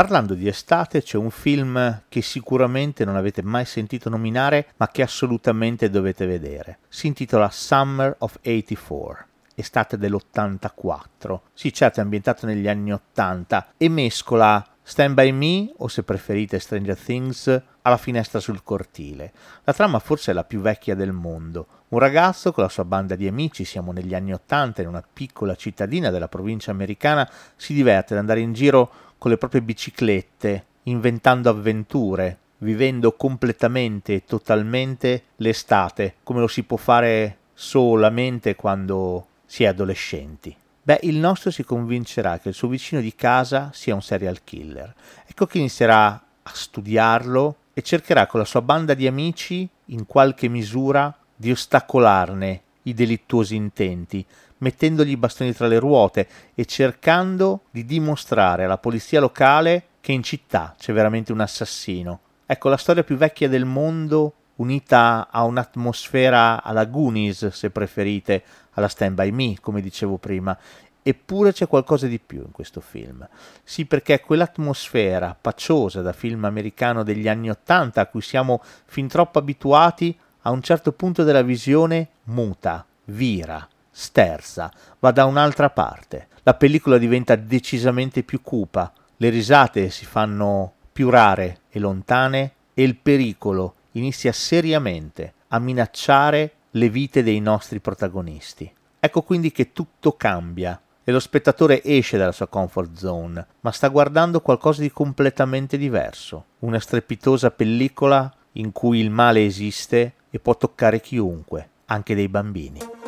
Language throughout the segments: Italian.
Parlando di estate c'è un film che sicuramente non avete mai sentito nominare ma che assolutamente dovete vedere. Si intitola Summer of 84 estate dell'84. Sì, certo, è ambientato negli anni 80 e mescola Stand By Me o se preferite Stranger Things alla finestra sul cortile. La trama forse è la più vecchia del mondo. Un ragazzo con la sua banda di amici, siamo negli anni 80 in una piccola cittadina della provincia americana, si diverte ad andare in giro con le proprie biciclette, inventando avventure, vivendo completamente e totalmente l'estate, come lo si può fare solamente quando si è adolescenti. Beh, il nostro si convincerà che il suo vicino di casa sia un serial killer. Ecco che inizierà a studiarlo e cercherà con la sua banda di amici, in qualche misura, di ostacolarne i delittuosi intenti, mettendogli i bastoni tra le ruote e cercando di dimostrare alla polizia locale che in città c'è veramente un assassino. Ecco, la storia più vecchia del mondo, unita a un'atmosfera alla Goonies, se preferite, alla Stand By Me, come dicevo prima. Eppure c'è qualcosa di più in questo film. Sì, perché quell'atmosfera paciosa da film americano degli anni Ottanta a cui siamo fin troppo abituati, a un certo punto della visione muta, vira, sterza, va da un'altra parte. La pellicola diventa decisamente più cupa, le risate si fanno più rare e lontane e il pericolo inizia seriamente a minacciare le vite dei nostri protagonisti. Ecco quindi che tutto cambia e lo spettatore esce dalla sua comfort zone, ma sta guardando qualcosa di completamente diverso, una strepitosa pellicola in cui il male esiste e può toccare chiunque, anche dei bambini.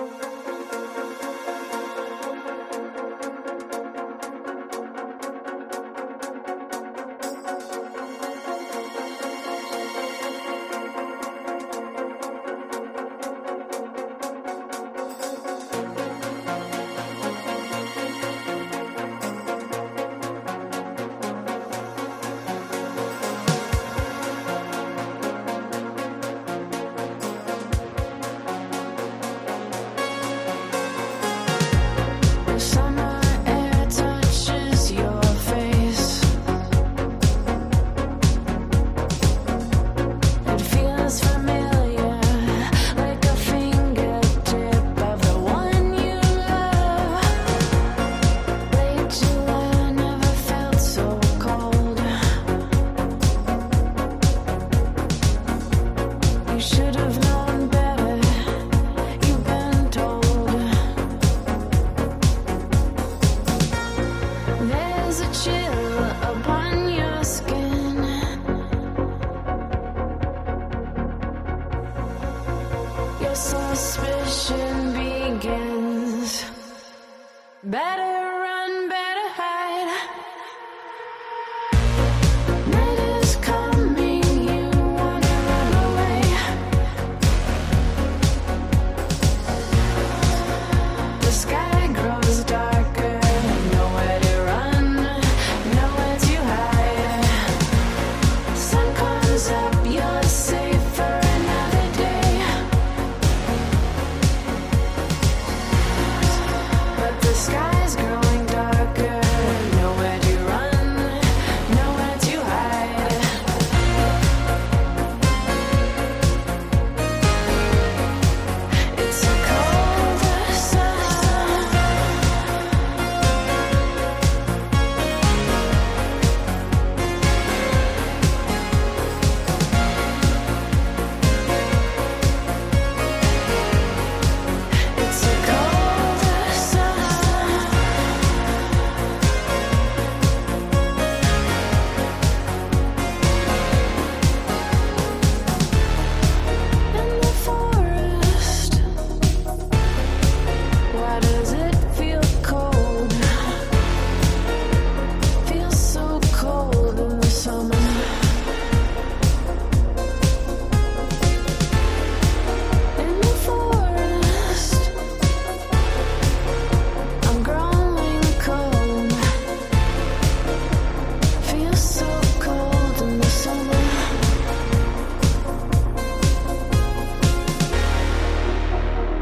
Suspicion begins. Better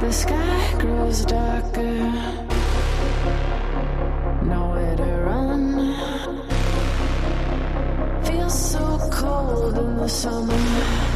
The sky grows darker. Nowhere to run. Feels so cold in the summer.